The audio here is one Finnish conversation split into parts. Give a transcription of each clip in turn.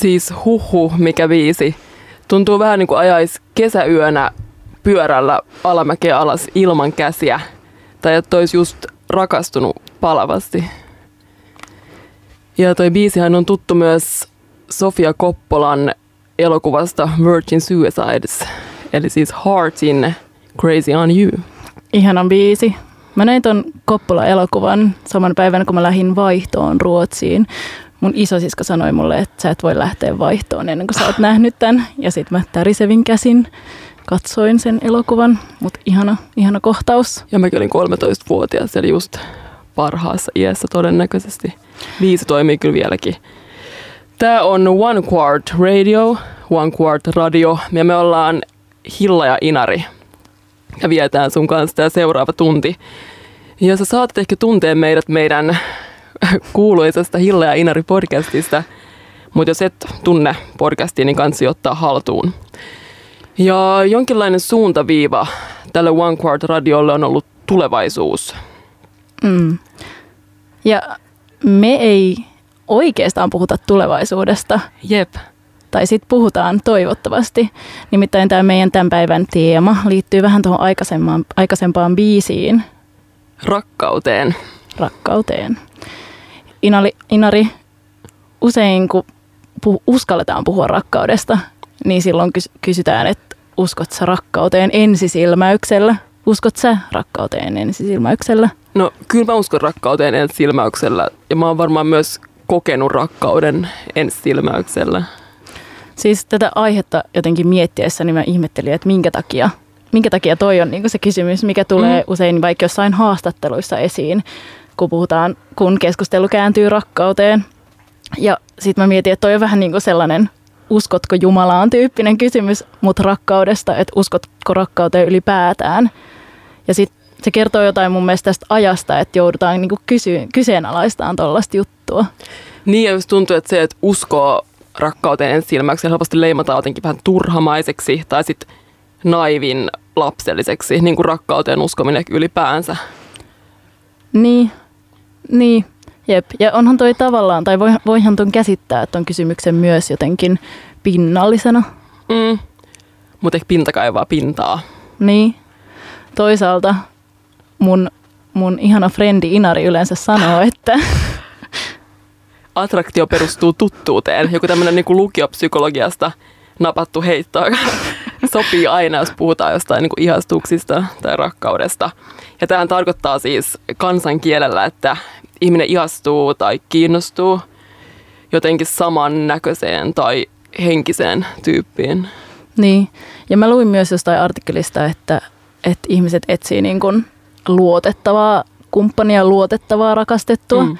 Siis huhu, mikä viisi. Tuntuu vähän niin kuin ajais kesäyönä pyörällä alamäkeä alas ilman käsiä. Tai että olisi just rakastunut palavasti. Ja toi biisihän on tuttu myös Sofia Koppolan elokuvasta Virgin Suicides. Eli siis Heartin Crazy on You. Ihanan biisi. Mä näin ton Koppola-elokuvan saman päivän, kun mä lähdin vaihtoon Ruotsiin. Mun isosisko sanoi mulle, että sä et voi lähteä vaihtoon ennen kuin sä oot nähnyt tän. Ja sit mä tärisevin käsin katsoin sen elokuvan, mutta ihana, ihana kohtaus. Ja mäkin olin 13-vuotias, eli just parhaassa iässä todennäköisesti. Viisi toimii kyllä vieläkin. Tämä on One Quart Radio, One Quart Radio, ja me ollaan Hilla ja Inari. Ja vietään sun kanssa tämä seuraava tunti. Ja sä saatat ehkä tuntea meidät meidän kuuluisesta Hilla ja Inari podcastista, mutta jos et tunne podcastia, niin kansi ottaa haltuun. Ja jonkinlainen suuntaviiva tälle One Quart Radiolle on ollut tulevaisuus. Mm. Ja me ei oikeastaan puhuta tulevaisuudesta. Jep. Tai sitten puhutaan toivottavasti. Nimittäin tämä meidän tämän päivän teema liittyy vähän tuohon aikaisempaan, aikaisempaan biisiin. Rakkauteen. Rakkauteen. Inari, Inari usein kun puh, uskalletaan puhua rakkaudesta, niin silloin kysytään, että uskot sä rakkauteen ensisilmäyksellä? Uskot sä rakkauteen ensisilmäyksellä? No kyllä mä uskon rakkauteen ensisilmäyksellä ja mä oon varmaan myös kokenut rakkauden ensisilmäyksellä. Siis tätä aihetta jotenkin miettiessä niin mä ihmettelin, että minkä takia, minkä takia toi on niin se kysymys, mikä tulee mm. usein vaikka jossain haastatteluissa esiin, kun puhutaan, kun keskustelu kääntyy rakkauteen. Ja sitten mä mietin, että toi on vähän niin kuin sellainen uskotko Jumalaan tyyppinen kysymys, mutta rakkaudesta, että uskotko rakkauteen ylipäätään. Ja sitten se kertoo jotain mun mielestä tästä ajasta, että joudutaan niinku kysy- kyseenalaistamaan tuollaista juttua. Niin ja tuntuu, että se, että uskoo rakkauteen ensilmäksi helposti leimataan jotenkin vähän turhamaiseksi tai sitten naivin lapselliseksi, niin kuin rakkauteen uskominen ylipäänsä. Niin, niin. Jep, ja onhan toi tavallaan, tai voihan ton käsittää ton kysymyksen myös jotenkin pinnallisena. Mm. Mutta ehkä pinta kaivaa pintaa. Niin. Toisaalta mun, mun ihana frendi Inari yleensä sanoo, että... Attraktio perustuu tuttuuteen. Joku tämmöinen niin lukiopsykologiasta napattu heitto, sopii aina, jos puhutaan jostain niin ihastuksista tai rakkaudesta. Ja tähän tarkoittaa siis kansankielellä, että ihminen ihastuu tai kiinnostuu jotenkin samannäköiseen tai henkiseen tyyppiin. Niin, ja mä luin myös jostain artikkelista, että, että ihmiset etsii niin kuin luotettavaa kumppania, luotettavaa rakastettua. Mm.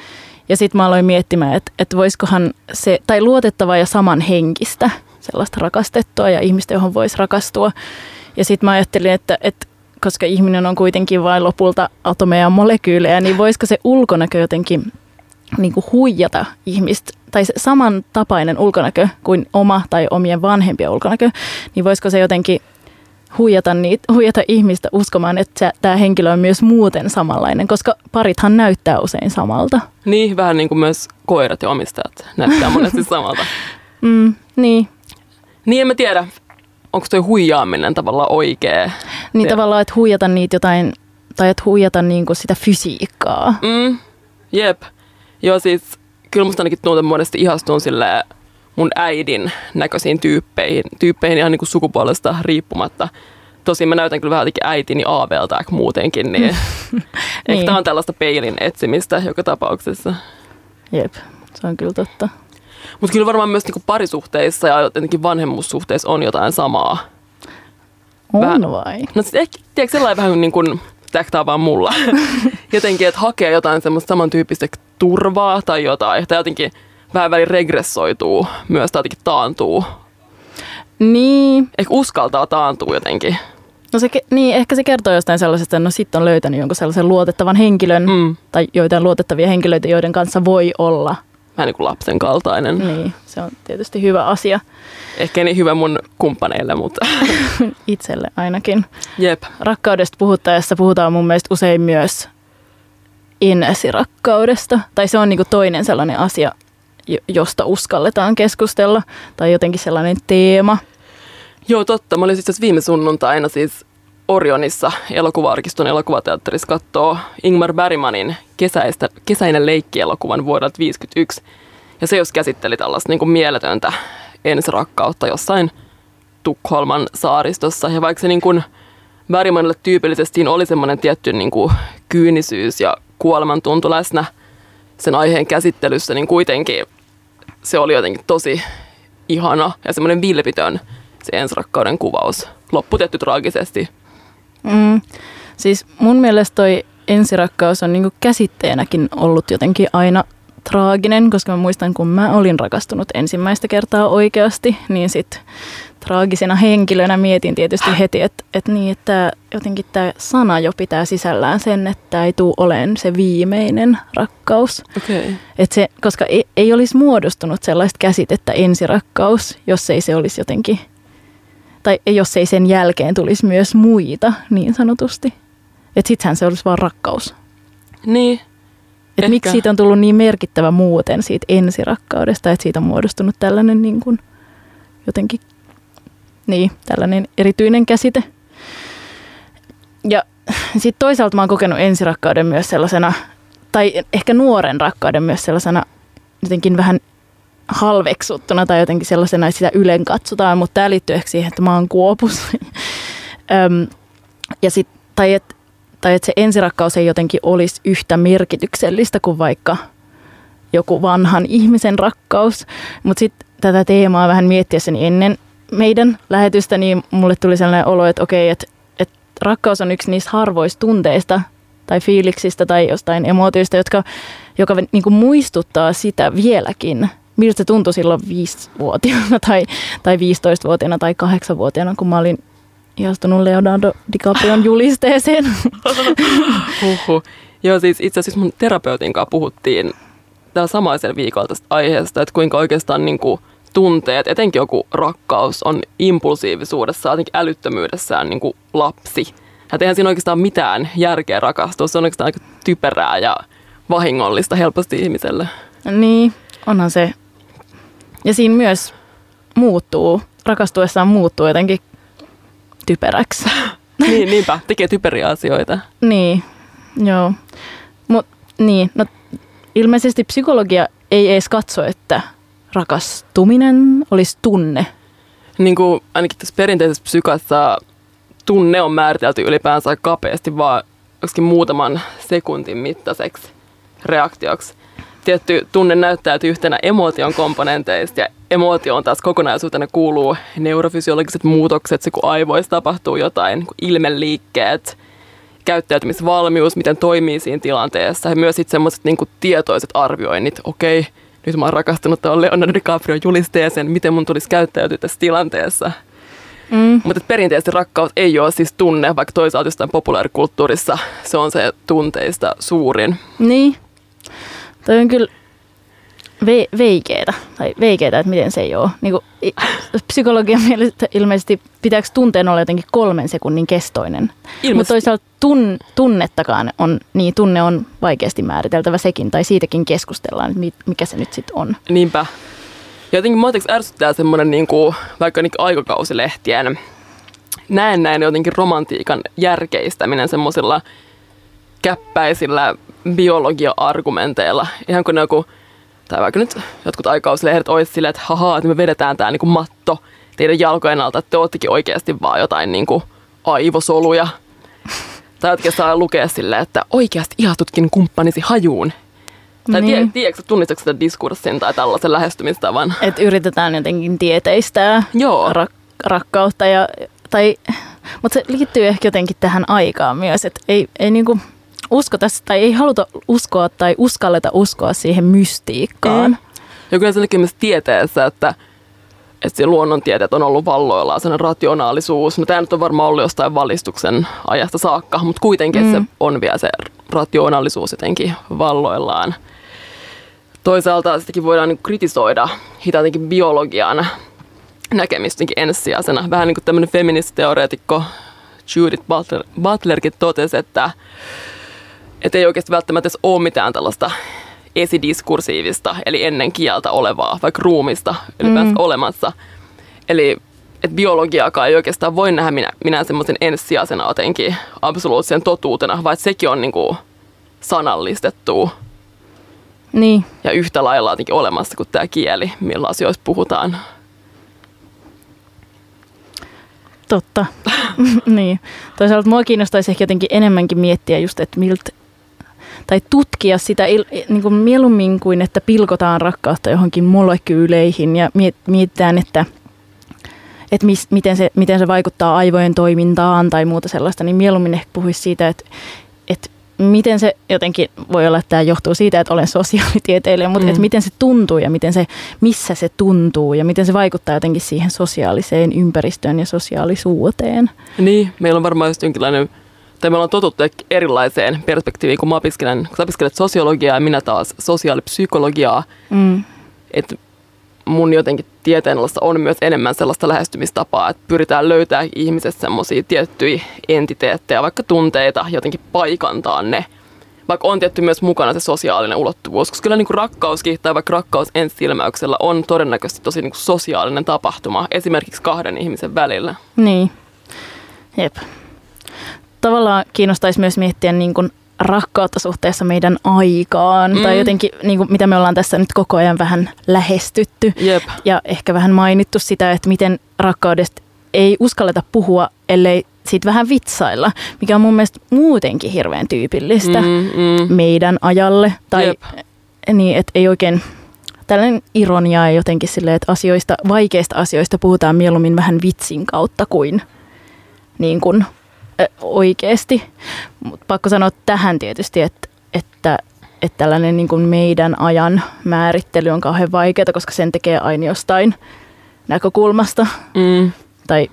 Ja sitten mä aloin miettimään, että, että voisikohan se, tai luotettavaa ja samanhenkistä sellaista rakastettua ja ihmistä, johon voisi rakastua. Ja sitten mä ajattelin, että, että koska ihminen on kuitenkin vain lopulta atomeja ja molekyylejä, niin voisiko se ulkonäkö jotenkin niin kuin huijata ihmistä, tai se samantapainen ulkonäkö kuin oma tai omien vanhempien ulkonäkö, niin voisiko se jotenkin huijata, niitä, huijata ihmistä uskomaan, että tämä henkilö on myös muuten samanlainen, koska parithan näyttää usein samalta. Niin, vähän niin kuin myös koirat ja omistajat näyttää monesti samalta. mm, niin. Niin, en mä tiedä onko toi huijaaminen tavallaan oikea? Niin Te- tavallaan, että huijata niitä jotain, tai että huijata niinku sitä fysiikkaa. Mm, jep. Joo siis, kyllä musta ainakin tuntuu monesti ihastun sille mun äidin näköisiin tyyppeihin, tyyppeihin ihan niinku sukupuolesta riippumatta. Tosin mä näytän kyllä vähän jotenkin äitini aavelta muutenkin, niin, niin. ehkä tämä on tällaista peilin etsimistä joka tapauksessa. Jep, se on kyllä totta. Mutta kyllä varmaan myös niinku parisuhteissa ja jotenkin vanhemmuussuhteissa on jotain samaa. On vähän, vai? No sit ehkä, tiedätkö, sellainen vähän niin kuin, tämä vaan mulla. jotenkin, että hakee jotain semmoista samantyyppistä turvaa tai jotain. Tai jotenkin vähän väliin regressoituu myös tai jotenkin taantuu. Niin. Ehkä uskaltaa taantua jotenkin. No se, niin, ehkä se kertoo jostain sellaisesta, että no sitten on löytänyt jonkun sellaisen luotettavan henkilön mm. tai joitain luotettavia henkilöitä, joiden kanssa voi olla vähän niin kuin lapsen kaltainen. Niin, se on tietysti hyvä asia. Ehkä niin hyvä mun kumppaneille, mutta... Itselle ainakin. Jep. Rakkaudesta puhuttaessa puhutaan mun mielestä usein myös ensirakkaudesta. Tai se on niin kuin toinen sellainen asia, josta uskalletaan keskustella, tai jotenkin sellainen teema. Joo, totta. Mä olin siis viime sunnuntaina siis Orionissa elokuva-arkiston elokuvateatterissa katsoo Ingmar Bergmanin kesäistä, kesäinen leikkielokuvan vuodelta 1951. Ja se jos käsitteli tällaista niin kuin mieletöntä ensirakkautta jossain Tukholman saaristossa. Ja vaikka se niin kuin Bergmanille tyypillisesti oli semmoinen tietty niin kuin kyynisyys ja kuolemantuntu läsnä sen aiheen käsittelyssä, niin kuitenkin se oli jotenkin tosi ihana ja semmoinen vilpitön se ensirakkauden kuvaus. Lopputetty traagisesti. Mm. Siis mun mielestä toi ensirakkaus on niinku käsitteenäkin ollut jotenkin aina traaginen, koska mä muistan, kun mä olin rakastunut ensimmäistä kertaa oikeasti, niin sit traagisena henkilönä mietin tietysti heti, että, että, niin, että jotenkin tämä sana jo pitää sisällään sen, että ei tule olemaan se viimeinen rakkaus. Okay. Et se, koska ei, ei olisi muodostunut sellaista käsitettä ensirakkaus, jos ei se olisi jotenkin, tai jos ei sen jälkeen tulisi myös muita niin sanotusti. Että sittenhän se olisi vaan rakkaus. Niin. Et miksi siitä on tullut niin merkittävä muuten siitä ensirakkaudesta, että siitä on muodostunut tällainen niin kuin jotenkin niin, tällainen erityinen käsite. Ja sitten toisaalta mä oon kokenut ensirakkauden myös sellaisena, tai ehkä nuoren rakkauden myös sellaisena jotenkin vähän halveksuttuna tai jotenkin sellaisena, että sitä ylen katsotaan, mutta tämä liittyy ehkä siihen, että mä oon kuopus. ja sit, tai että tai että se ensirakkaus ei jotenkin olisi yhtä merkityksellistä kuin vaikka joku vanhan ihmisen rakkaus. Mutta sitten tätä teemaa vähän miettiessäni ennen meidän lähetystä, niin mulle tuli sellainen olo, että okei, että, että rakkaus on yksi niistä harvoista tunteista tai fiiliksistä tai jostain emootioista, jotka, joka niin kuin muistuttaa sitä vieläkin, miltä se tuntui silloin viisivuotiaana tai, tai 15-vuotiaana tai 8-vuotiaana, kun mä olin ihastunut Leonardo DiCaprion julisteeseen. Huhhuh. Joo, siis itse asiassa mun terapeutin kanssa puhuttiin tällä samaisella viikolla tästä aiheesta, että kuinka oikeastaan niin kuin tunteet, etenkin joku rakkaus, on impulsiivisuudessa, jotenkin älyttömyydessään niin kuin lapsi. Ja eihän siinä oikeastaan mitään järkeä rakastua, se on oikeastaan aika typerää ja vahingollista helposti ihmiselle. Niin, onhan se. Ja siinä myös muuttuu, rakastuessaan muuttuu jotenkin typeräksi. niin, niinpä, tekee typeriä asioita. niin, joo. Mut, niin, no, ilmeisesti psykologia ei edes katso, että rakastuminen olisi tunne. Niin kuin ainakin tässä perinteisessä psykassa tunne on määritelty ylipäänsä kapeasti vaan muutaman sekuntin mittaiseksi reaktioksi tietty tunne näyttäytyy yhtenä emootion komponenteista ja emootio on taas kokonaisuutena kuuluu neurofysiologiset muutokset, se kun aivoissa tapahtuu jotain, niin ilmeliikkeet, käyttäytymisvalmius, miten toimii siinä tilanteessa ja myös sitten semmoiset niin tietoiset arvioinnit, okei, nyt mä oon rakastunut tuohon Leonardo DiCaprio julisteeseen, miten mun tulisi käyttäytyä tässä tilanteessa. Mm. Mutta perinteisesti rakkaus ei ole siis tunne, vaikka toisaalta jostain populaarikulttuurissa se on se tunteista suurin. Niin, Toi on kyllä ve- veikeetä, tai veikeetä, että miten se ei ole. Niin kuin, psykologian mielestä ilmeisesti pitääkö tunteen olla jotenkin kolmen sekunnin kestoinen. Mutta toisaalta tun, tunnettakaan on, niin tunne on vaikeasti määriteltävä sekin, tai siitäkin keskustellaan, että mikä se nyt sitten on. Niinpä. Ja jotenkin mä ärsyttää semmoinen niin kuin, vaikka niin aikakausilehtien näen näin jotenkin romantiikan järkeistäminen semmoisilla käppäisillä biologia-argumenteilla. Ihan kuin ne joku, tai vaikka nyt jotkut aikauslehdet olisi silleen, että hahaa, että me vedetään tämä niin matto teidän jalkojen alta, että te oottekin oikeasti vaan jotain niin kuin aivosoluja. Tai jotenkin saa lukea silleen, että oikeasti ihatutkin kumppanisi hajuun. Tai niin. tiedätkö, tunnistatko sitä diskurssin tai tällaisen lähestymistavan? Että yritetään jotenkin tieteistää Joo. Rak- rakkautta. Ja, tai, mutta se liittyy ehkä jotenkin tähän aikaan myös, että ei, ei niinku, uskota tai ei haluta uskoa tai uskalleta uskoa siihen mystiikkaan. Mm. Ja kyllä se näkyy myös tieteessä, että, että se luonnontieteet on ollut valloillaan, sellainen rationaalisuus. No tämä nyt on varmaan ollut jostain valistuksen ajasta saakka, mutta kuitenkin mm. se on vielä se rationaalisuus jotenkin valloillaan. Toisaalta sitäkin voidaan niin kritisoida hitaankin biologian näkemistäkin ensisijaisena. Vähän niin kuin tämmöinen feministiteoreetikko Judith Butler, Butlerkin totesi, että että ei oikeasti välttämättä edes ole mitään tällaista esidiskursiivista, eli ennen kieltä olevaa, vaikka ruumista ylipäänsä mm. olemassa. Eli että biologiaakaan ei oikeastaan voi nähdä minä, minä semmoisen ensisijaisena jotenkin absoluuttisen totuutena, vaan sekin on niin kuin sanallistettu Niin, ja yhtä lailla jotenkin olemassa kuin tämä kieli, millä asioista puhutaan. totta. niin. Toisaalta mua kiinnostaisi ehkä jotenkin enemmänkin miettiä just, että miltä tai tutkia sitä il, niin kuin mieluummin kuin, että pilkotaan rakkautta johonkin molekyyleihin ja miet, mietitään, että, että mis, miten, se, miten se vaikuttaa aivojen toimintaan tai muuta sellaista, niin mieluummin ehkä puhuisi siitä, että, että miten se jotenkin, voi olla, että tämä johtuu siitä, että olen sosiaalitieteilijä, mutta Mm. että miten se tuntuu ja miten se, missä se tuntuu ja miten se vaikuttaa jotenkin siihen sosiaaliseen ympäristöön ja sosiaalisuuteen. Niin, meillä on varmaan just jonkinlainen, tai me ollaan totuttu erilaiseen perspektiiviin, kun mä opiskelen, kun sä opiskelet sosiologiaa ja minä taas sosiaalipsykologiaa, Mm. että mun jotenkin tieteenalassa on myös enemmän sellaista lähestymistapaa, että pyritään löytää ihmisessä semmoisia tiettyjä entiteettejä, vaikka tunteita, jotenkin paikantaa ne. Vaikka on tietty myös mukana se sosiaalinen ulottuvuus, koska kyllä niin kuin rakkauskin tai vaikka rakkaus ensisilmäyksellä on todennäköisesti tosi niin kuin sosiaalinen tapahtuma, esimerkiksi kahden ihmisen välillä. Niin, jep. Tavallaan kiinnostaisi myös miettiä niin kuin rakkautta suhteessa meidän aikaan, mm. tai jotenkin niin kuin, mitä me ollaan tässä nyt koko ajan vähän lähestytty, Jep. ja ehkä vähän mainittu sitä, että miten rakkaudesta ei uskalleta puhua, ellei siitä vähän vitsailla, mikä on mun mielestä muutenkin hirveän tyypillistä mm. Mm, meidän ajalle, tai Jep. niin, että ei oikein tällainen ironia ei jotenkin silleen, että asioista, vaikeista asioista puhutaan mieluummin vähän vitsin kautta kuin, niin kuin oikeasti. Mut pakko sanoa tähän tietysti, että, että, että tällainen niin kuin meidän ajan määrittely on kauhean vaikeaa, koska sen tekee aina jostain näkökulmasta. Mm. Tai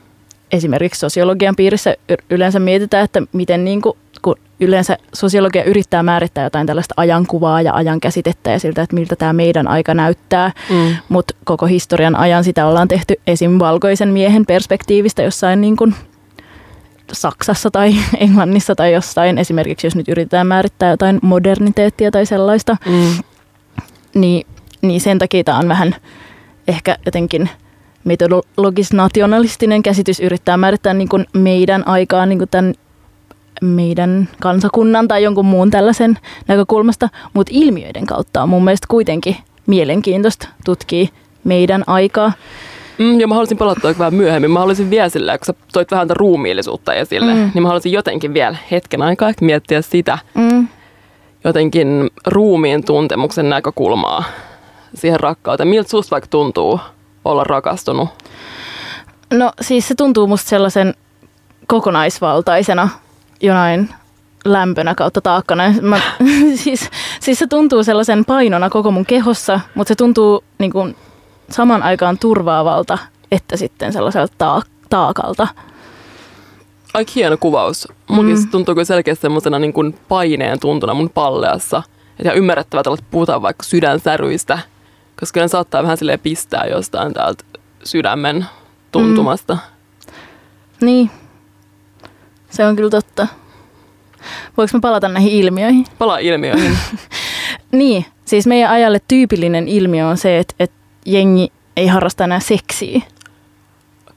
esimerkiksi sosiologian piirissä yleensä mietitään, että miten niin kuin, kun yleensä sosiologia yrittää määrittää jotain tällaista ajankuvaa ja ajan käsitettä ja siltä, että miltä tämä meidän aika näyttää, Mm. mutta koko historian ajan sitä ollaan tehty esim. valkoisen miehen perspektiivistä jossain niin kuin Saksassa tai Englannissa tai jossain. Esimerkiksi jos nyt yritetään määrittää jotain moderniteettia tai sellaista, Mm. niin, niin sen takia tämä on vähän ehkä jotenkin metodologis-nationalistinen käsitys yrittää määrittää niin kuin meidän aikaa niin kuin tämän meidän kansakunnan tai jonkun muun tällaisen näkökulmasta, mutta ilmiöiden kautta on mun mielestä kuitenkin mielenkiintoista tutkia meidän aikaa. Mm, ja mä haluaisin palata vähän myöhemmin. Mä haluaisin vielä sillä, kun sä toit vähän tätä ruumiillisuutta esille, Mm. niin mä haluaisin jotenkin vielä hetken aikaa miettiä sitä Mm. jotenkin ruumiin tuntemuksen näkökulmaa siihen rakkauteen. Miltä susta vaikka tuntuu olla rakastunut? No siis se tuntuu musta sellaisen kokonaisvaltaisena jonain lämpönä kautta taakkana. Mä, siis, siis se tuntuu sellaisen painona koko mun kehossa, mutta se tuntuu niin kuin saman aikaan turvaavalta, että sitten sellaiselta taak- taakalta. Aika hieno kuvaus. Mulla Mm. mm. tuntuu kyllä selkeästi semmoisena niin kuin paineen tuntuna mun palleassa. Ihan ymmärrettävää, että puhutaan vaikka sydänsäryistä, koska ne saattaa vähän silleen pistää jostain täältä sydämen tuntumasta. Mm. Niin, se on kyllä totta. Voinko mä palata näihin ilmiöihin? Palaa ilmiöihin. Niin, siis meidän ajalle tyypillinen ilmiö on se, että, että jengi ei harrasta enää seksiä.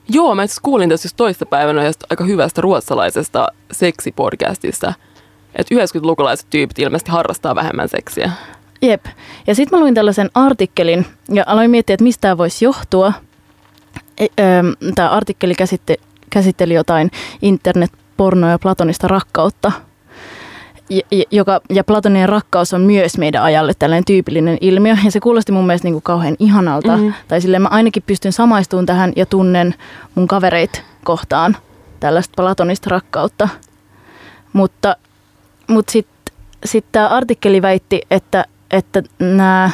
Joo, mä kuulin tässä just toista päivänä josta aika hyvästä ruotsalaisesta seksipodcastista, että 90-lukulaiset tyypit ilmeisesti harrastaa vähemmän seksiä. Jep. Ja sitten mä luin tällaisen artikkelin ja aloin miettiä, että mistä tämä voisi johtua. Tämä artikkeli käsitte, käsitteli jotain internetpornoa ja platonista rakkautta. Joka, ja platoninen rakkaus on myös meidän ajalle tällainen tyypillinen ilmiö. Ja se kuulosti mun mielestä niin kuin kauhean ihanalta. Mhm. Tai silleen mä ainakin pystyn samaistumaan tähän ja tunnen mun kavereit kohtaan tällaista platonista rakkautta. Mutta, mutta sitten sit tämä artikkeli väitti, että, että nämä,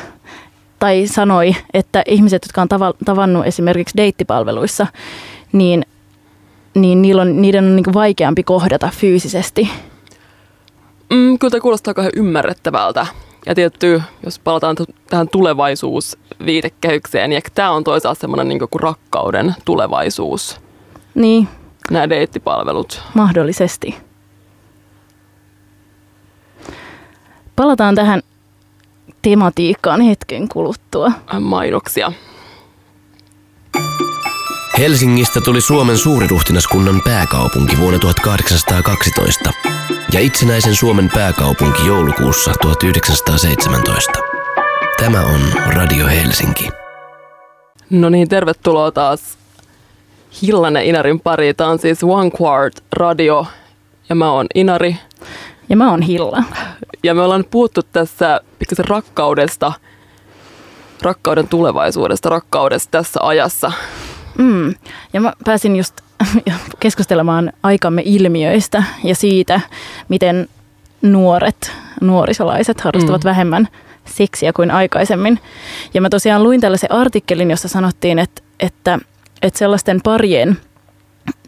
tai sanoi, että ihmiset, jotka on tava, tavannut esimerkiksi deittipalveluissa, niin, niin niillä on, niiden on niin vaikeampi kohdata fyysisesti. Mm, kyllä tämä kuulostaa kauhean ymmärrettävältä. Ja tietty, jos palataan t- tähän tulevaisuusviitekehykseen, niin tämä on toisaalta semmoinen niin kuin rakkauden tulevaisuus, Niin, nämä deittipalvelut. mahdollisesti. Palataan tähän tematiikkaan hetken kuluttua. Mainoksia. Helsingistä tuli Suomen suuriruhtinaskunnan pääkaupunki vuonna 1812 ja itsenäisen Suomen pääkaupunki joulukuussa 1917. Tämä on Radio Helsinki. No niin, tervetuloa taas Hillanen Inarin pari. Tämä on siis One Quart Radio ja mä oon Inari. Ja mä oon Hilla. Ja me ollaan puhuttu tässä pikkasen rakkaudesta, rakkauden tulevaisuudesta, rakkaudesta tässä ajassa. Mm. Ja mä pääsin just keskustelemaan aikamme ilmiöistä ja siitä, miten nuoret, nuorisolaiset harrastavat mm. vähemmän seksiä kuin aikaisemmin. Ja mä tosiaan luin tällaisen artikkelin, jossa sanottiin, että, että, että sellaisten parien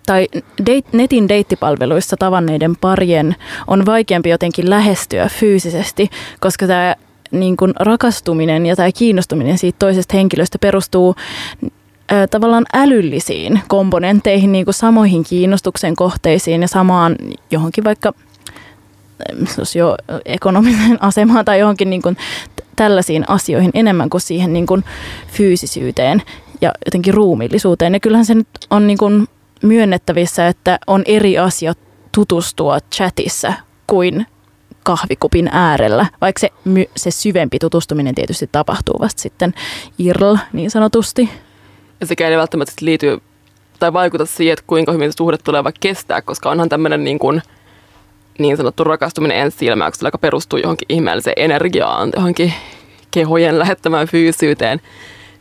tai date, netin deittipalveluissa tavanneiden parien on vaikeampi jotenkin lähestyä fyysisesti, koska tämä niin kuin rakastuminen ja tämä kiinnostuminen siitä toisesta henkilöstä perustuu tavallaan älyllisiin komponentteihin, niin kuin samoihin kiinnostuksen kohteisiin ja samaan johonkin vaikka jo ekonomisen asemaan tai johonkin niin kuin tällaisiin asioihin enemmän kuin siihen niin kuin fyysisyyteen ja jotenkin ruumillisuuteen. Ja kyllähän se nyt on niin kuin myönnettävissä, että on eri asia tutustua chatissa kuin kahvikupin äärellä, vaikka se, se syvempi tutustuminen tietysti tapahtuu vasta sitten IRL niin sanotusti. Sekä ei välttämättä liity tai vaikuta siihen, että kuinka hyvin se suhde tulee vaikka kestää, koska onhan tämmöinen niin, kuin, niin sanottu rakastuminen ensi silmäyksellä, joka perustuu johonkin ihmeelliseen energiaan, johonkin kehojen lähettämään fyysyyteen,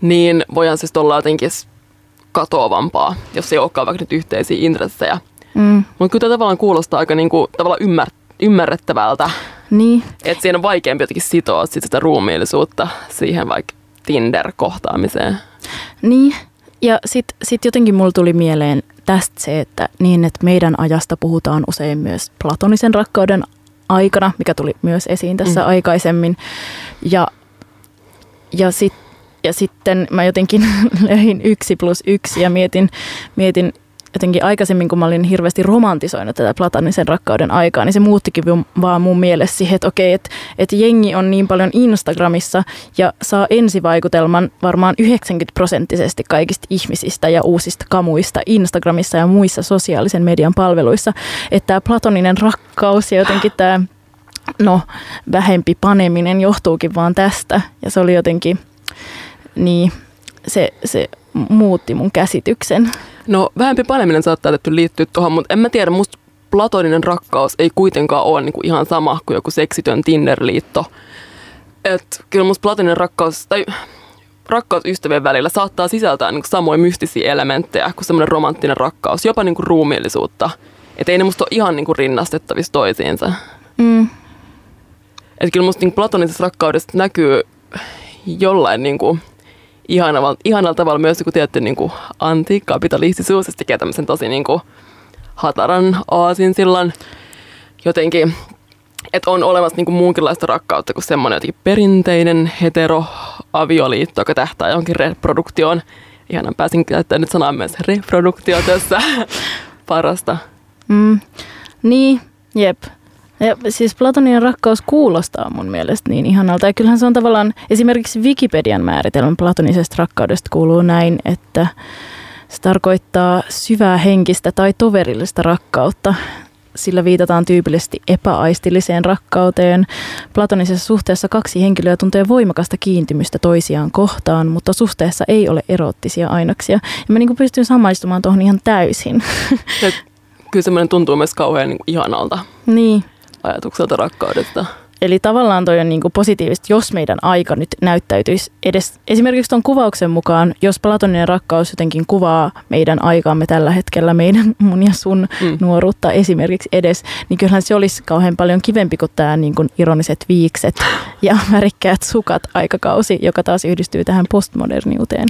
niin voidaan siis olla jotenkin katoavampaa, jos ei olekaan vaikka nyt yhteisiä intressejä. Mm. Mutta kyllä tämä tavallaan kuulostaa aika niinku, tavallaan ymmär, ymmärrettävältä. Niin. Että siinä on vaikeampi jotenkin sitoa sit sitä ruumiillisuutta siihen vaikka Tinder-kohtaamiseen. Niin, ja sitten sit jotenkin mulla tuli mieleen tästä se, että niin, että meidän ajasta puhutaan usein myös platonisen rakkauden aikana, mikä tuli myös esiin tässä mm. aikaisemmin. Ja, ja sitten ja sitten mä jotenkin löin yksi plus yksi ja mietin, mietin jotenkin aikaisemmin, kun mä olin hirveästi romantisoinut tätä platonisen rakkauden aikaa, niin se muuttikin vaan mun mielessä siihen, että okei, että, että jengi on niin paljon Instagramissa ja saa ensivaikutelman varmaan 90 prosenttisesti kaikista ihmisistä ja uusista kamuista Instagramissa ja muissa sosiaalisen median palveluissa, että tämä platoninen rakkaus ja jotenkin tämä no, vähempi paneminen johtuukin vaan tästä ja se oli jotenkin niin se, se muutti mun käsityksen. No vähempi paneminen saattaa tietty liittyä tuohon, mutta en mä tiedä, musta platoninen rakkaus ei kuitenkaan ole niinku ihan sama kuin joku seksitön Tinder-liitto. Et kyllä musta platoninen rakkaus, tai rakkaus ystävien välillä saattaa sisältää niinku samoja mystisiä elementtejä kuin semmoinen romanttinen rakkaus, jopa niinku ruumiillisuutta. Että ei ne musta ole ihan niinku rinnastettavissa toisiinsa. Mm. Et kyllä musta niinku platonisessa rakkaudessa näkyy jollain niinku, ihanalla, ihanalla tavalla myös joku tietty niin kuin antikapitalistisisuus, se tekee tämmöisen tosi niin kuin hataran aasin sillan jotenkin, että on olemassa niin kuin muunkinlaista rakkautta kuin semmoinen jotenkin perinteinen hetero-avioliitto, joka tähtää johonkin reproduktioon. Ihanan pääsin käyttämään nyt sanaa myös reproduktio tässä parasta. Mm, niin, jep. Ja siis platoninen rakkaus kuulostaa mun mielestä niin ihanalta. Ja kyllähän se on tavallaan, esimerkiksi Wikipedian määritelmä platonisesta rakkaudesta kuuluu näin, että se tarkoittaa syvää henkistä tai toverillista rakkautta. Sillä viitataan tyypillisesti epäaistilliseen rakkauteen. Platonisessa suhteessa kaksi henkilöä tuntee voimakasta kiintymystä toisiaan kohtaan, mutta suhteessa ei ole eroottisia ainoksia. Ja mä niin pystyn samaistumaan tuohon ihan täysin. Ja kyllä semmoinen tuntuu myös kauhean niin ihanalta. Niin ajatukselta rakkaudesta. Eli tavallaan toi on niin kuin positiivista, jos meidän aika nyt näyttäytyisi edes, esimerkiksi tuon kuvauksen mukaan, jos platoninen rakkaus jotenkin kuvaa meidän aikaamme tällä hetkellä, meidän mun ja sun mm. nuoruutta esimerkiksi edes, niin kyllähän se olisi kauhean paljon kivempi kuin tämä niin kuin ironiset viikset ja värikkäät sukat aikakausi, joka taas yhdistyy tähän postmoderniuteen.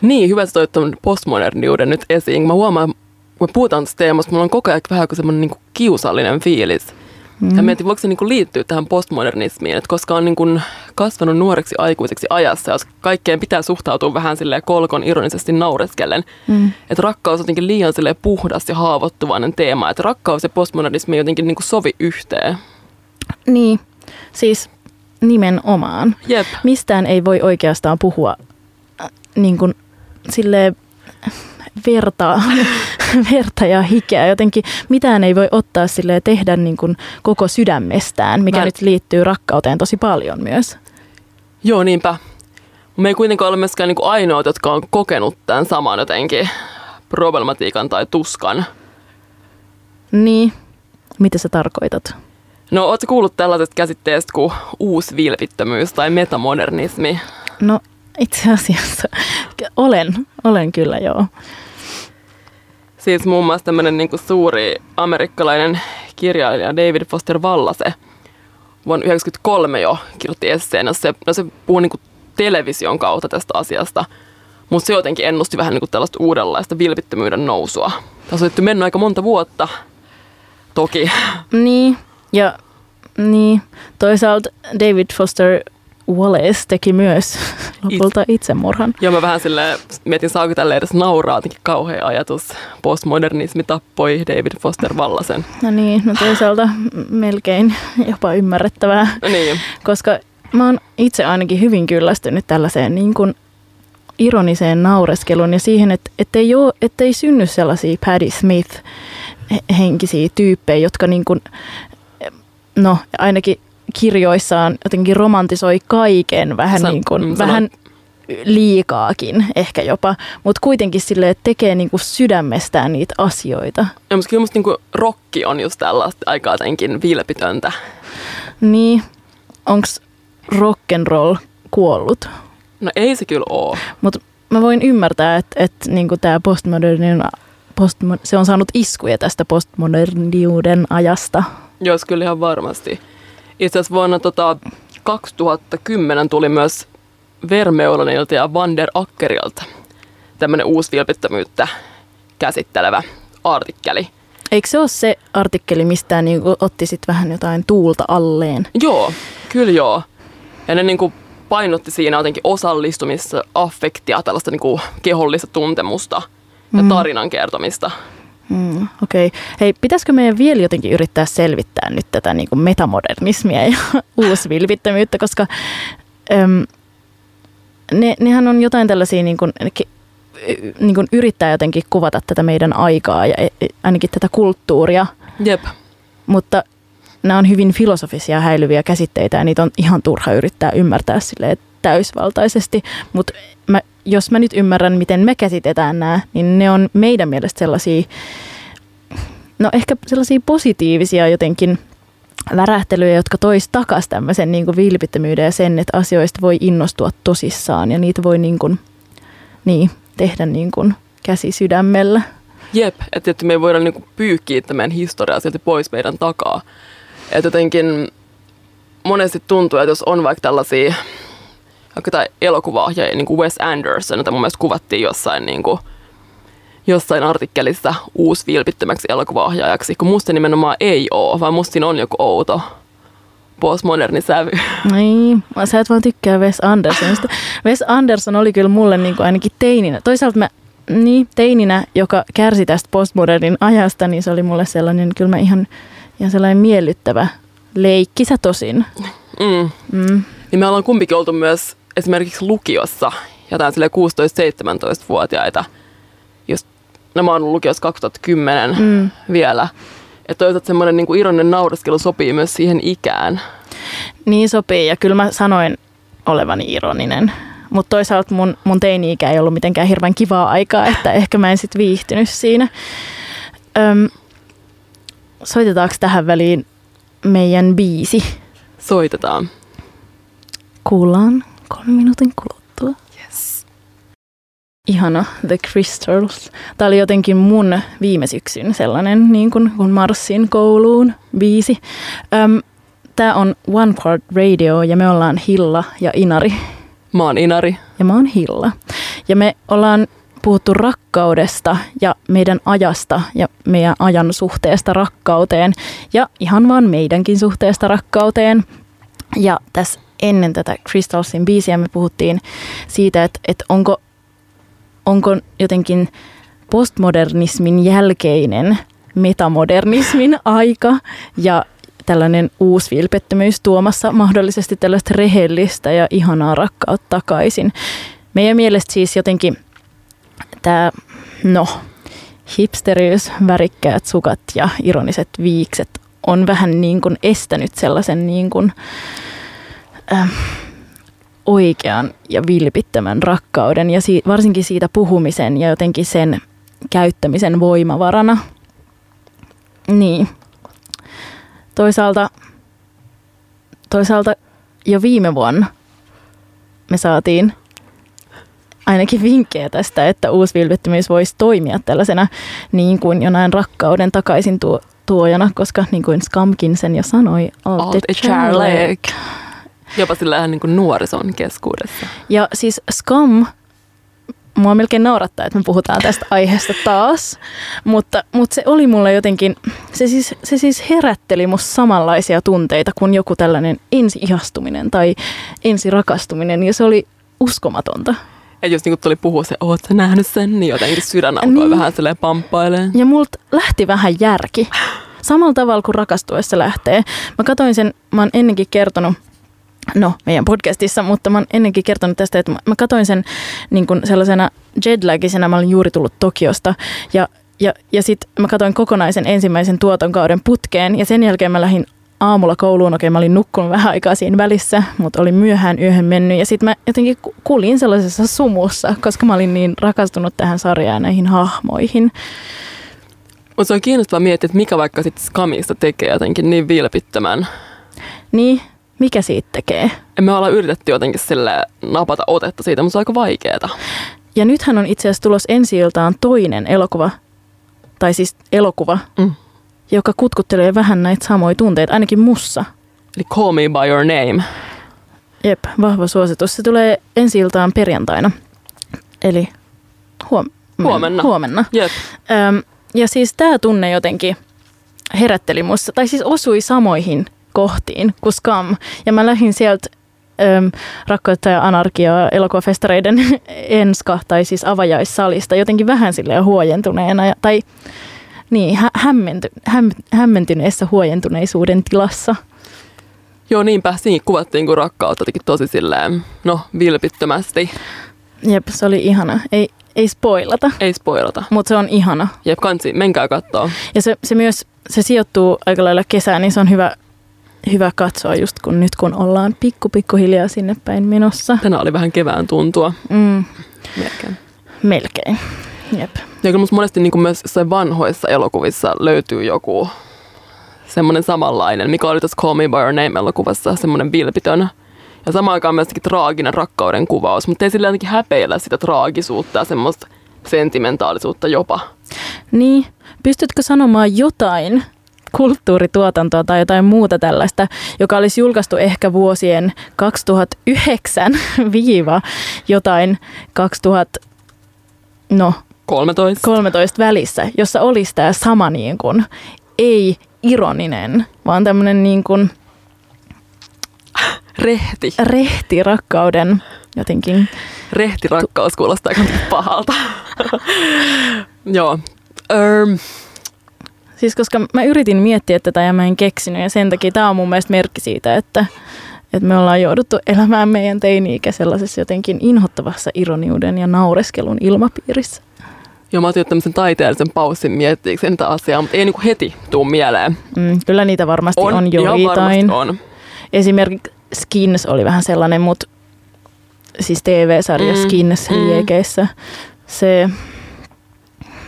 Niin, hyvä, että toit postmoderniuden nyt esiin. Mä huomaan, kun me puhutaan tästä teemasta, mulla on koko ajan vähän kuin semmoinen niin kiusallinen fiilis – Mm. Ja mietin, voiko se niin liittyä tähän postmodernismiin, että koska on niin kasvanut nuoreksi aikuiseksi ajassa, jos kaikkeen pitää suhtautua vähän sille kolkon ironisesti naureskellen, mm. että rakkaus on jotenkin liian puhdas ja haavoittuvainen teema, että rakkaus ja postmodernismi jotenkin niin sovi yhteen. Niin, siis nimenomaan. Jep. Mistään ei voi oikeastaan puhua äh, niin kuin silleen verta, verta ja hikeä. Jotenkin mitään ei voi ottaa sille ja tehdä niin kuin koko sydämestään, mikä Mä- nyt liittyy rakkauteen tosi paljon myös. Joo, niinpä. Me ei kuitenkaan ole myöskään niin ainoat, jotka on kokenut tämän saman jotenkin problematiikan tai tuskan. Niin, mitä sä tarkoitat? No, ootko kuullut tällaisesta käsitteestä kuin uusvilpittömyys tai metamodernismi? No itse asiassa olen, olen kyllä joo. Siis muun muassa tämmöinen niin suuri amerikkalainen kirjailija David Foster Wallase vuonna 1993 jo kirjoitti esseen, jossa se, no se puhuu niin television kautta tästä asiasta. Mutta se jotenkin ennusti vähän niin tällaista uudenlaista vilpittömyyden nousua. Tässä on nyt mennyt aika monta vuotta, toki. Niin, ja niin, toisaalta David Foster Wallace teki myös lopulta itsemurhan. Ja mä vähän sille mietin, saako tälle edes nauraa, jotenkin kauhea ajatus. Postmodernismi tappoi David Foster Wallasen. No niin, no toisaalta melkein jopa ymmärrettävää, No niin, koska mä oon itse ainakin hyvin kyllästynyt tällaiseen niin kuin ironiseen naureskeluun ja siihen, että ettei, oo, ettei synny sellaisia Paddy Smith he- henkisiä tyyppejä, jotka niin kuin, no ainakin kirjoissaan jotenkin romantisoi kaiken vähän, niin kuin, mm, vähän liikaakin ehkä jopa, mutta kuitenkin sille että tekee niin kuin sydämestään niitä asioita. ja musta kyllä musta niinku rokki on just tällaista aika jotenkin vilpitöntä. Niin, onks rock'n'roll kuollut? No ei se kyllä oo. Mutta mä voin ymmärtää, että, että niinku tämä postmodernin, postmo, se on saanut iskuja tästä postmoderniuden ajasta. Jos kyllä ihan varmasti. Itse asiassa vuonna tota, 2010 tuli myös Vermeulenilta ja Vander Ackerilta tämmöinen uusi vilpittömyyttä käsittelevä artikkeli. Eikö se ole se artikkeli, mistä niinku otti sit vähän jotain tuulta alleen? Joo, kyllä joo. Ja ne niinku painotti siinä jotenkin osallistumista, affektia, tällaista niinku kehollista tuntemusta ja tarinan kertomista. Mm, Okei. Okay. Hei, pitäisikö meidän vielä jotenkin yrittää selvittää nyt tätä niinku metamodernismia ja uusvilpittömyyttä, koska äm, ne, nehän on jotain tällaisia, niin kuin, niin kuin yrittää jotenkin kuvata tätä meidän aikaa ja e- e- ainakin tätä kulttuuria, Jep. mutta nämä on hyvin filosofisia häilyviä käsitteitä ja niitä on ihan turha yrittää ymmärtää silleen täysvaltaisesti, mutta mä, jos mä nyt ymmärrän, miten me käsitetään nämä, niin ne on meidän mielestä sellaisia, no ehkä sellaisia positiivisia jotenkin värähtelyjä, jotka tois takas tämmöisen niin kuin vilpittömyyden ja sen, että asioista voi innostua tosissaan ja niitä voi niin kuin, niin, tehdä niin kuin käsi sydämellä. Jep, että, että me ei voida niinku pyykkiä tämän meidän historiaa silti pois meidän takaa. Että jotenkin monesti tuntuu, että jos on vaikka tällaisia vaikka tai elokuvaohjaajia, niin kuin Wes Anderson, jota mun mielestä kuvattiin jossain, niin kuin, jossain artikkelissa uusi vilpittömäksi elokuvaohjaajaksi, kun musta nimenomaan ei ole, vaan musta siinä on joku outo postmoderni sävy. Niin, sä et vaan tykkää Wes Andersonista. Wes Anderson oli kyllä mulle niin kuin ainakin teininä. Toisaalta mä, niin, teininä, joka kärsi tästä postmodernin ajasta, niin se oli mulle sellainen, kyllä mä ihan, ihan sellainen miellyttävä leikkisä tosin. Mm. Mm. Niin me ollaan kumpikin oltu myös esimerkiksi lukiossa, jotain sille 16-17-vuotiaita. Just, no mä oon ollut lukiossa 2010 Mm. vielä. Että toisaalta semmoinen niin ironinen naureskelu sopii myös siihen ikään. Niin sopii, ja kyllä mä sanoin olevani ironinen. Mutta toisaalta mun, mun teini-ikä ei ollut mitenkään hirveän kivaa aikaa, että ehkä mä en sit viihtynyt siinä. Öm, soitetaanko tähän väliin meidän biisi? Soitetaan. Kuullaan kolmen minuutin kuluttua. Yes. Ihana The Crystals. Tämä oli jotenkin mun viime syksyn sellainen, niin kun, kun marssin kouluun biisi. Öm, Tämä on One Chord Radio ja me ollaan Hilla ja Inari. Mä oon Inari. Ja mä oon Hilla. Ja me ollaan puhuttu rakkaudesta ja meidän ajasta ja meidän ajan suhteesta rakkauteen ja ihan vaan meidänkin suhteesta rakkauteen. Ja tässä ennen tätä Crystalsin biisiä me puhuttiin siitä, että, että onko, onko jotenkin postmodernismin jälkeinen metamodernismin aika ja tällainen uusi vilpettömyys tuomassa mahdollisesti tällaista rehellistä ja ihanaa rakkautta takaisin. Meidän mielestä siis jotenkin tämä, no, hipsteriys, värikkäät sukat ja ironiset viikset on vähän niin kuin estänyt sellaisen niin kuin, äh, oikean ja vilpittömän rakkauden ja si- varsinkin siitä puhumisen ja jotenkin sen käyttämisen voimavarana. Niin. Toisaalta, toisaalta jo viime vuonna me saatiin ainakin vinkkejä tästä, että uusvilpittömyys voisi toimia tällaisena niin kuin jonain rakkauden takaisin tuo, tuojana, koska niin kuin Skamkin sen jo sanoi, Alt Jopa sillä niin kuin nuorison keskuudessa. Ja siis Skam, mua melkein naurattaa, että me puhutaan tästä aiheesta taas, mutta, mutta se oli mulle jotenkin, se siis, se siis herätteli musta samanlaisia tunteita kuin joku tällainen ensi-ihastuminen tai ensi-rakastuminen, ja se oli uskomatonta. Ja just niin kuin tuli puhua se, oot sä nähnyt sen, niin jotenkin sydän alkoi niin. vähän silleen pamppailemaan. Ja multa lähti vähän järki. Samalla tavalla kuin rakastuessa lähtee. Mä katsoin sen, mä oon ennenkin kertonut, no meidän podcastissa, mutta mä oon ennenkin kertonut tästä, että mä katsoin sen niin kuin sellaisena jetlagisena, mä olin juuri tullut Tokiosta. Ja ja, ja sitten mä katsoin kokonaisen ensimmäisen tuotonkauden putkeen. Ja sen jälkeen mä lähdin aamulla kouluun, okei mä olin nukkunut vähän aikaa siinä välissä, mutta oli myöhään yöhön mennyt. Ja sitten mä jotenkin kuulin sellaisessa sumussa, koska mä olin niin rakastunut tähän sarjaan ja näihin hahmoihin. Mutta se on kiinnostavaa miettiä, että mikä vaikka sitten Skamista tekee jotenkin niin vilpittömän. Niin, mikä siitä tekee? Me ollaan yritetty jotenkin sille napata otetta siitä, mutta se on aika vaikeaa. Ja nythän on itse asiassa tulos ensi iltaan toinen elokuva, tai siis elokuva, mm joka kutkuttelee vähän näitä samoja tunteita, ainakin mussa. Eli Call Me By Your Name. Jep, vahva suositus. Se tulee ensi iltaan perjantaina. Eli huom- huomenna. huomenna. Jep. Öm, ja siis tämä tunne jotenkin herätteli musta, tai siis osui samoihin kohtiin kuin Scam. Ja mä lähdin sieltä äm, Rakkautta ja anarkiaa elokuvafestareiden enska, tai siis avajaissalista, jotenkin vähän silleen huojentuneena. Ja, tai niin, hä- hämmenty, häm, hämmentyneessä huojentuneisuuden tilassa. Joo, niinpä. Siinä kuvattiin kuin rakkautta jotenkin tosi silleen, no, vilpittömästi. Jep, se oli ihana. Ei, ei spoilata. Ei spoilata. Mutta se on ihana. Jep, kansi, menkää katsoa. Ja se, se myös, se sijoittuu aika lailla kesään, niin se on hyvä, hyvä katsoa just kun nyt kun ollaan pikku pikku hiljaa sinne päin menossa. Tänä oli vähän kevään tuntua. Mm. Melkein. Melkein. Jep. Ja kyllä monesti niin kuin myös vanhoissa elokuvissa löytyy joku semmoinen samanlainen, mikä oli tässä Call Me By Your Name-elokuvassa, semmoinen vilpitön ja samaan aikaan myös traaginen rakkauden kuvaus, mutta ei sillä jotenkin häpeillä sitä traagisuutta ja semmoista sentimentaalisuutta jopa. Niin, pystytkö sanomaan jotain kulttuurituotantoa tai jotain muuta tällaista, joka olisi julkaistu ehkä vuosien 2009 viiva jotain 2000, no 13. 13 välissä, jossa olisi tämä sama niin kuin, ei ironinen, vaan tämmöinen niin kuin, rehti. rehti rakkauden jotenkin. Rehti rakkaus kuulostaa aika pahalta. Joo. Um. Siis koska mä yritin miettiä tätä ja mä en keksinyt ja sen takia tämä on mun mielestä merkki siitä, että, että me ollaan jouduttu elämään meidän teini-ikä sellaisessa jotenkin inhottavassa ironiuden ja naureskelun ilmapiirissä. Joo, mä otin tämmöisen taiteellisen paussin miettiäkseni tätä asiaa, mutta ei niinku heti tuu mieleen. Mm, kyllä niitä varmasti on, on joitain. on. Esimerkiksi Skins oli vähän sellainen, mutta siis TV-sarja mm, Skins mm. liekeissä. Se,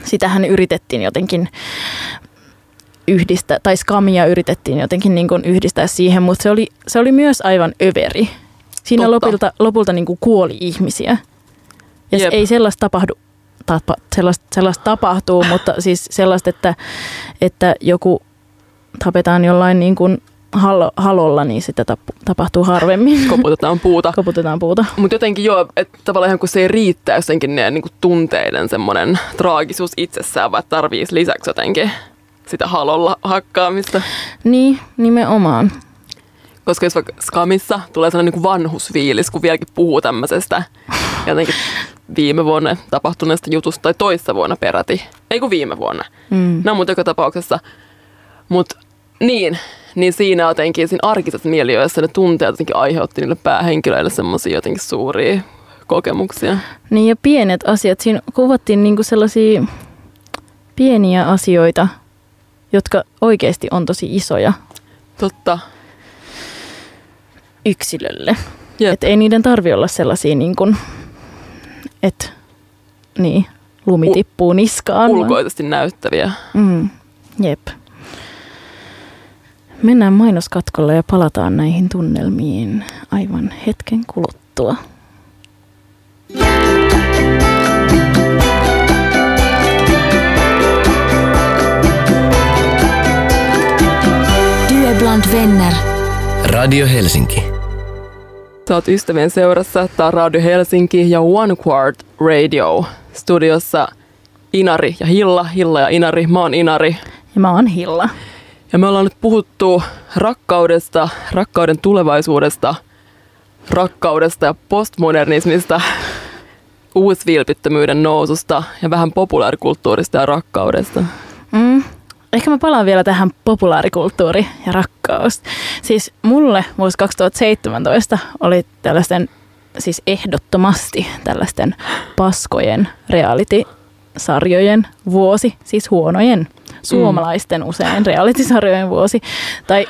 sitähän yritettiin jotenkin yhdistää, tai skamia yritettiin jotenkin niin kuin yhdistää siihen, mutta se oli, se oli myös aivan överi. Siinä Totta. lopulta, lopulta niin kuin kuoli ihmisiä. Ja Jep. ei sellaista tapahdu tapa, sellaista, sellaista tapahtuu, mutta siis sellaista, että, että joku tapetaan jollain niin kuin halo, halolla, niin sitä tap, tapahtuu harvemmin. Koputetaan puuta. Koputetaan puuta. Mutta jotenkin joo, että tavallaan ihan kun se ei riittää jotenkin ne niin kuin tunteiden semmoinen traagisuus itsessään, vaan tarvii lisäksi jotenkin sitä halolla hakkaamista. Niin, nimenomaan. Koska jos vaikka skamissa tulee sellainen niin vanhusfiilis, kun vieläkin puhuu tämmöisestä jotenkin viime vuonna tapahtuneesta jutusta, tai toissa vuonna peräti. Ei kun viime vuonna. Mm. No mutta joka tapauksessa. Mutta niin, niin siinä jotenkin siinä arkisessa mieliöissä ne tunteet jotenkin aiheutti niille päähenkilöille semmoisia jotenkin suuria kokemuksia. Niin ja pienet asiat. Siinä kuvattiin niinku sellaisia pieniä asioita, jotka oikeasti on tosi isoja Totta. yksilölle. Jep. Että ei niiden tarvi olla sellaisia niin kuin, että niin, lumi U- tippuu niskaan. Ulkoisesti näyttäviä. Mm, jep. Mennään mainoskatkolle ja palataan näihin tunnelmiin aivan hetken kuluttua. Är bland vänner. Radio Helsinki. Sä oot ystävien seurassa. Tää on Radio Helsinki ja One Quart Radio. Studiossa Inari ja Hilla. Hilla ja Inari. Mä oon Inari. Ja mä oon Hilla. Ja me ollaan nyt puhuttu rakkaudesta, rakkauden tulevaisuudesta, rakkaudesta ja postmodernismista, uusvilpittömyyden noususta ja vähän populaarikulttuurista ja rakkaudesta. Mm. Ehkä mä palaan vielä tähän populaarikulttuuri ja rakkaus. Siis mulle vuosi 2017 oli tällaisten, siis ehdottomasti tällaisten paskojen reality-sarjojen vuosi, siis huonojen suomalaisten usein reality-sarjojen vuosi. Tai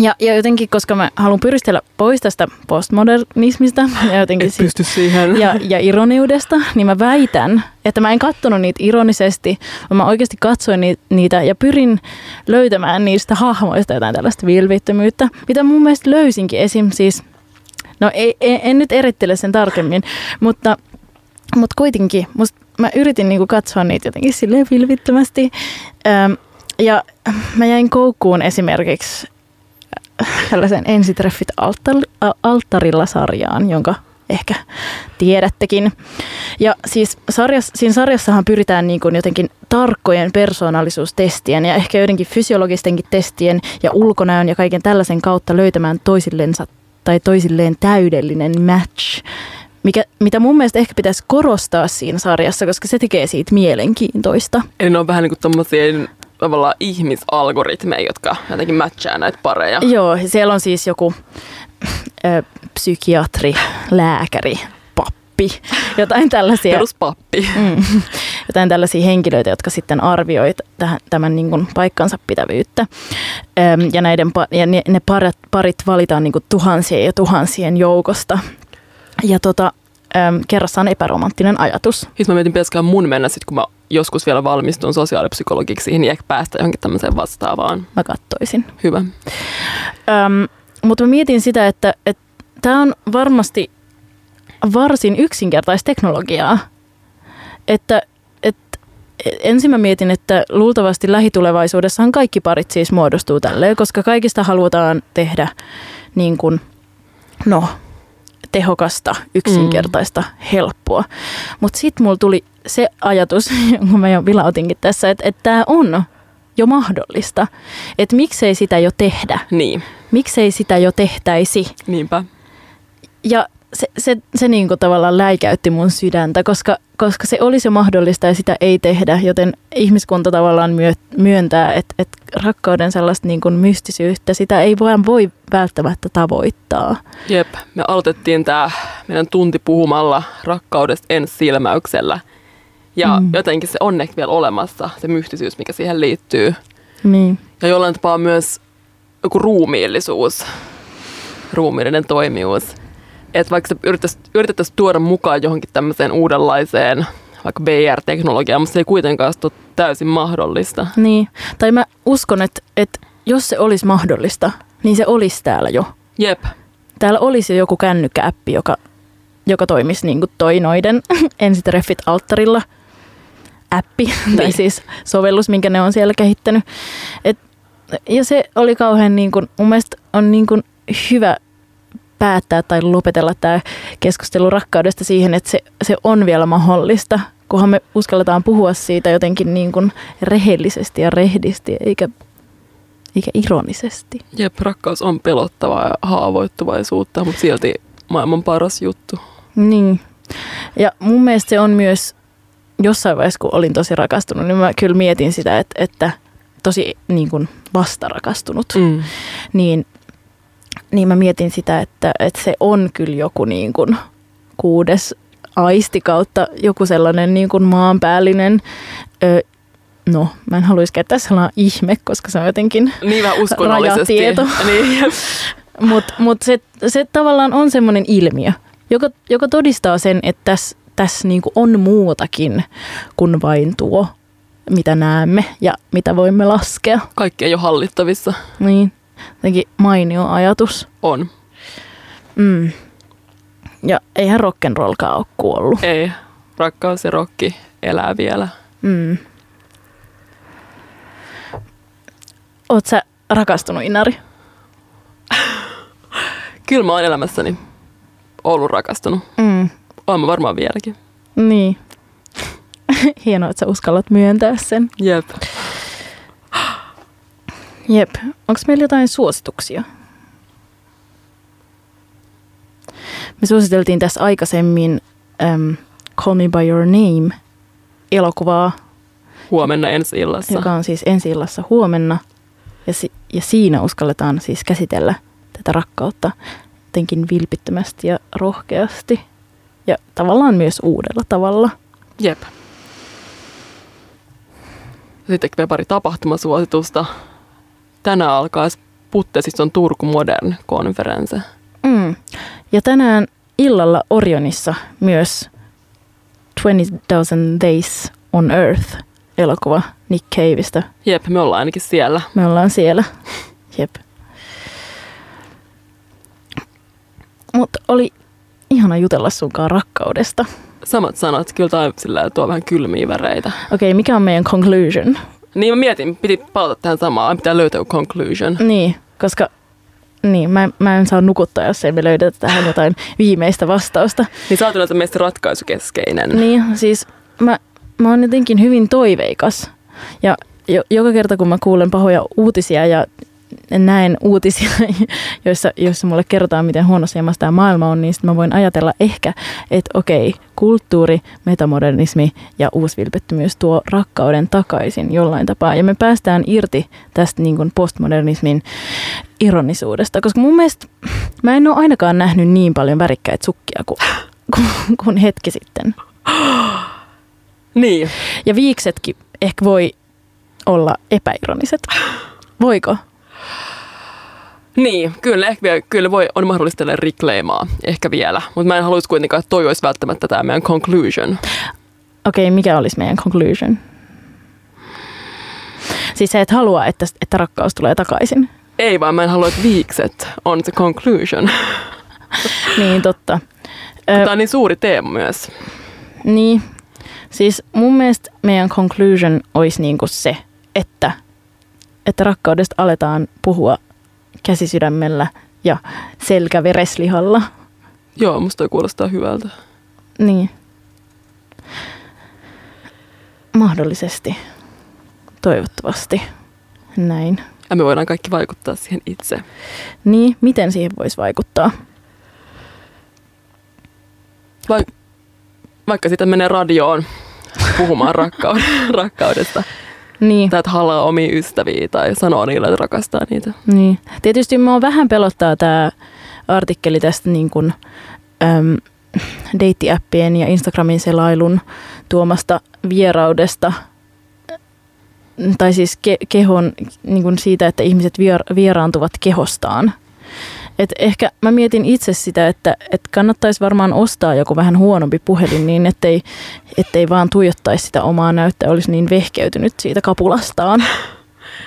ja, ja jotenkin, koska mä haluan pyristellä pois tästä postmodernismista ja jotenkin Et pysty siihen. ja, ja ironiudesta, niin mä väitän, että mä en katsonut niitä ironisesti, vaan mä oikeasti katsoin ni- niitä ja pyrin löytämään niistä hahmoista jotain tällaista vilvittömyyttä, mitä mun mielestä löysinkin esim. siis, no ei, en, en nyt erittele sen tarkemmin, mutta, mutta kuitenkin musta, mä yritin niinku katsoa niitä jotenkin silleen vilvittömästi. Öm, ja mä jäin koukkuun esimerkiksi tällaisen ensitreffit alttarilla sarjaan, jonka ehkä tiedättekin. Ja siis sarjas, siinä sarjassahan pyritään niin kuin jotenkin tarkkojen persoonallisuustestien ja ehkä joidenkin fysiologistenkin testien ja ulkonäön ja kaiken tällaisen kautta löytämään toisillensa tai toisilleen täydellinen match. Mikä, mitä mun mielestä ehkä pitäisi korostaa siinä sarjassa, koska se tekee siitä mielenkiintoista. Eli ne on vähän niin kuin tavallaan ihmisalgoritmeja, jotka jotenkin matchaa näitä pareja. Joo, siellä on siis joku ö, psykiatri, lääkäri, pappi, jotain tällaisia, Peruspappi. mm, jotain tällaisia henkilöitä, jotka sitten arvioivat tähän, tämän niin kuin paikkansa pitävyyttä. Öm, ja, näiden, ja ne, ne parit, parit valitaan niin kuin tuhansien ja tuhansien joukosta. Ja tota, öm, kerrassa on epäromanttinen ajatus. Siis mä mietin pitäisikö mun mennä sit, kun mä joskus vielä valmistun sosiaalipsykologiksi, niin ehkä päästä johonkin tämmöiseen vastaavaan. Mä kattoisin. Hyvä. Öm, mutta mä mietin sitä, että tämä on varmasti varsin yksinkertaista teknologiaa. Että et, ensin mä mietin, että luultavasti lähitulevaisuudessahan kaikki parit siis muodostuu tälleen, koska kaikista halutaan tehdä niin kuin, no, tehokasta, yksinkertaista, mm. helppoa. Mutta sitten mulla tuli se ajatus, jonka mä jo vilautinkin tässä, että, että tämä on jo mahdollista. Että miksei sitä jo tehdä Niin, miksei sitä jo tehtäisi. niinpä. Ja se, se, se niin kuin tavallaan läikäytti mun sydäntä, koska, koska se olisi jo mahdollista ja sitä ei tehdä, joten ihmiskunta tavallaan myö, myöntää, että, että rakkauden sellaista niin kuin mystisyyttä, sitä ei vaan voi välttämättä tavoittaa. Jep, me aloitettiin tämä meidän tunti puhumalla rakkaudesta ensi silmäyksellä. Ja Mm. jotenkin se on ehkä vielä olemassa, se mystisyys, mikä siihen liittyy. Niin. Ja jollain tapaa myös joku ruumiillisuus, ruumiillinen toimijuus. Että vaikka se yritettäisiin yritettäisi tuoda mukaan johonkin tämmöiseen uudenlaiseen vaikka VR-teknologiaan, mutta se ei kuitenkaan ole täysin mahdollista. niin. Tai mä uskon, että, että jos se olisi mahdollista, niin se olisi täällä jo. Jep, Täällä olisi jo joku kännykkääppi, joka, joka toimisi niin kuin toi noiden ensitreffit alttarilla appi, niin. tai siis sovellus, minkä ne on siellä kehittänyt. Et, ja se oli kauhean, niin kuin, mun mielestä on niin kuin hyvä päättää tai lopetella tämä keskustelu rakkaudesta siihen, että se, se on vielä mahdollista, kunhan me uskalletaan puhua siitä jotenkin niin kuin rehellisesti ja rehdisti, eikä, eikä ironisesti. jep, rakkaus on pelottavaa ja haavoittuvaisuutta, mutta silti maailman paras juttu. Niin. Ja mun mielestä se on myös, jossain vaiheessa kun olin tosi rakastunut, niin mä kyllä mietin sitä, että, että tosi niin kuin vastarakastunut, Mm. niin, niin mä mietin sitä, että, että se on kyllä joku niin kuin kuudes aisti kautta joku sellainen niin kuin maanpäällinen, ö, no mä en haluaisi käyttää sanaa ihme, koska se on jotenkin, Niin vähän uskonnollisesti. Rajatieto. Niin, mutta mut se, se tavallaan on semmoinen ilmiö, joka, joka todistaa sen, että tässä täs niin kuin on muutakin kuin vain tuo, mitä näemme ja mitä voimme laskea. Kaikki ei ole hallittavissa. Niin, jotenkin mainio ajatus. On. Mm. Ja eihän rock'n'rollkaan ole kuollut. Ei. Rakkaus ja rokki elää vielä. Mm. Oot sä rakastunut Inari? Kyllä mä oon elämässäni ollut rakastunut. Mm. Oon mä varmaan vieläkin. Niin. Hienoa, että sä uskallat myöntää sen. Jep. Jep. Onko meillä jotain suosituksia? Me suositeltiin tässä aikaisemmin um, Call Me By Your Name elokuvaa, Huomenna ensi illassa. joka on siis ensi illassa huomenna. Ja, si- ja siinä uskalletaan siis käsitellä tätä rakkautta jotenkin vilpittömästi ja rohkeasti. Ja tavallaan myös uudella tavalla. Jep. Sitten vielä pari tapahtumasuositusta. Tänään alkaa Puttesissa on Turku Modern konferense. Mm. Ja tänään illalla Orionissa myös 20,000 Days on Earth elokuva Nick Caveista. Jep, me ollaan ainakin siellä. Me ollaan siellä. Jep. Mutta oli ihana jutella sunkaan rakkaudesta. Samat sanat, kyllä tämä sillä tuo vähän kylmiä väreitä. Okei, mikä on meidän conclusion? Niin mä mietin, piti palata tähän samaan, pitää löytää conclusion. Niin, koska niin, mä, mä en saa nukuttaa, jos ei me löydetä tähän jotain viimeistä vastausta. Niin sä oot meistä ratkaisukeskeinen. Niin, siis mä, mä oon jotenkin hyvin toiveikas. Ja jo, joka kerta, kun mä kuulen pahoja uutisia ja näen uutisia, joissa, joissa mulle kerrotaan, miten huonossa jamassa tämä maailma on, niin sitten mä voin ajatella ehkä, että okei, kulttuuri, metamodernismi ja uusvilpettömyys tuo rakkauden takaisin jollain tapaa. Ja me päästään irti tästä niin kuin postmodernismin ironisuudesta, koska mun mielestä mä en ole ainakaan nähnyt niin paljon värikkäitä sukkia kuin, kuin, kuin hetki sitten. Niin. Ja viiksetkin ehkä voi olla epäironiset. Voiko? Niin, kyllä, ehkä vielä, kyllä voi, on mahdollista reclaimaa ehkä vielä, mutta mä en haluaisi kuitenkaan, että toi olisi välttämättä tämä meidän conclusion. Okei, mikä olisi meidän conclusion? Siis sä et halua, että, että rakkaus tulee takaisin. Ei vaan mä en halua, että viikset on se conclusion. Niin, totta. Tämä on niin suuri teema myös. Niin, siis mun mielestä meidän conclusion olisi niinku se, että, että rakkaudesta aletaan puhua käsisydämellä ja selkävereslihalla. Joo, musta kuulostaa hyvältä. Niin. Mahdollisesti. Toivottavasti. Näin. Ja me voidaan kaikki vaikuttaa siihen itse. Niin, miten siihen voisi vaikuttaa? Vaik- vaikka sitten menee radioon puhumaan rakkau- rakkaudesta. Niin, Tai että halaa omia ystäviä tai sanoo niille, että rakastaa niitä. niin. Tietysti mua vähän pelottaa tämä artikkeli tästä niin kuin, äm, deittiäppien ja Instagramin selailun tuomasta vieraudesta. Tai siis ke- kehon, niin kuin siitä, että ihmiset vier- vieraantuvat kehostaan. Et ehkä mä mietin itse sitä, että et kannattaisi varmaan ostaa joku vähän huonompi puhelin niin, ettei, ettei vaan tuijottaisi sitä omaa näyttöä, olisi niin vehkeytynyt siitä kapulastaan.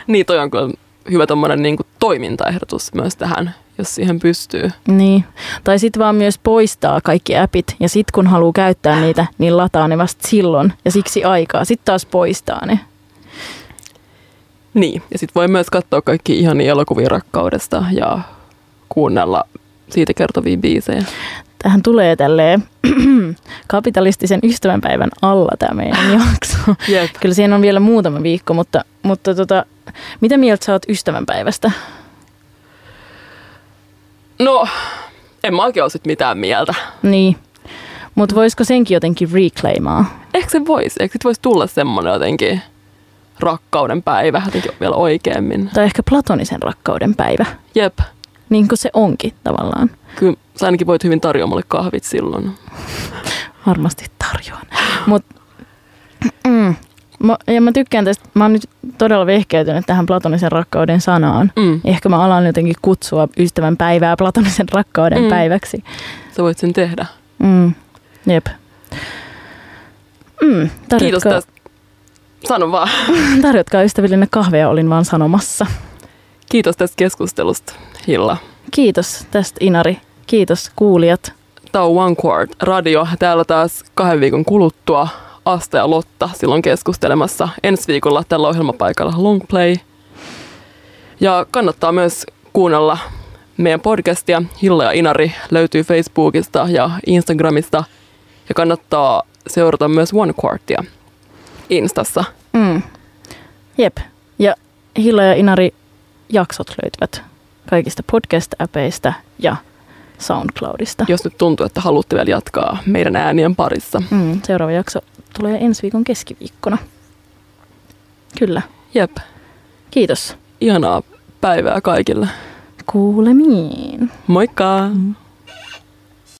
Niin toi on kyllä hyvä tommonen niin toimintaehdotus myös tähän, jos siihen pystyy. Niin. Tai sitten vaan myös poistaa kaikki appit ja sitten kun haluaa käyttää niitä, niin lataa ne vasta silloin ja siksi aikaa. Sitten taas poistaa ne. Niin, ja sitten voi myös katsoa kaikki ihania elokuvia rakkaudesta ja kuunnella siitä kertovia biisejä. Tähän tulee tälleen kapitalistisen ystävänpäivän alla tämä meidän jakso. Jep. Kyllä siinä on vielä muutama viikko, mutta, mutta tota, mitä mieltä sä oot ystävänpäivästä? No, en mä oikein ole sit mitään mieltä. Niin. Mutta voisiko senkin jotenkin reclaimaa? Ehkä se voisi, ehkä voisi tulla semmonen jotenkin rakkauden päivä jotenkin vielä oikeammin. Tai ehkä platonisen rakkauden päivä. Jep, Niin kuin se onkin tavallaan. kyllä sä ainakin voit hyvin tarjoa mulle kahvit silloin. Varmasti tarjoan. Mut, mm, mä, ja mä tykkään tästä, mä oon nyt todella vehkeytynyt tähän platonisen rakkauden sanaan. Mm. Ehkä mä alan jotenkin kutsua ystävän päivää platonisen rakkauden Mm. päiväksi. Sä voit sen tehdä. Mm. Jep. Mm. Tarjotkaa, Kiitos tästä. Sano vaan. tarjotkaa ystävillinen kahvia, olin vaan sanomassa. Kiitos tästä keskustelusta, Hilla. Kiitos tästä Inari. Kiitos kuulijat. Tämä on One Quart Radio. Täällä taas kahden viikon kuluttua Asta ja Lotta silloin keskustelemassa. Ensi viikolla tällä ohjelmapaikalla Long Play. Ja kannattaa myös kuunnella meidän podcastia. Hilla ja Inari löytyy Facebookista ja Instagramista. Ja kannattaa seurata myös One Quartia Instassa. Mm. Jep. Ja Hilla ja Inari jaksot löytyvät kaikista podcast-äpeistä ja SoundCloudista. Jos nyt tuntuu, että haluatte vielä jatkaa meidän äänien parissa. Mm. Seuraava jakso tulee ensi viikon keskiviikkona. Kyllä. Jep, Kiitos. ihanaa päivää kaikille. Kuulemiin. Moikka! Mm.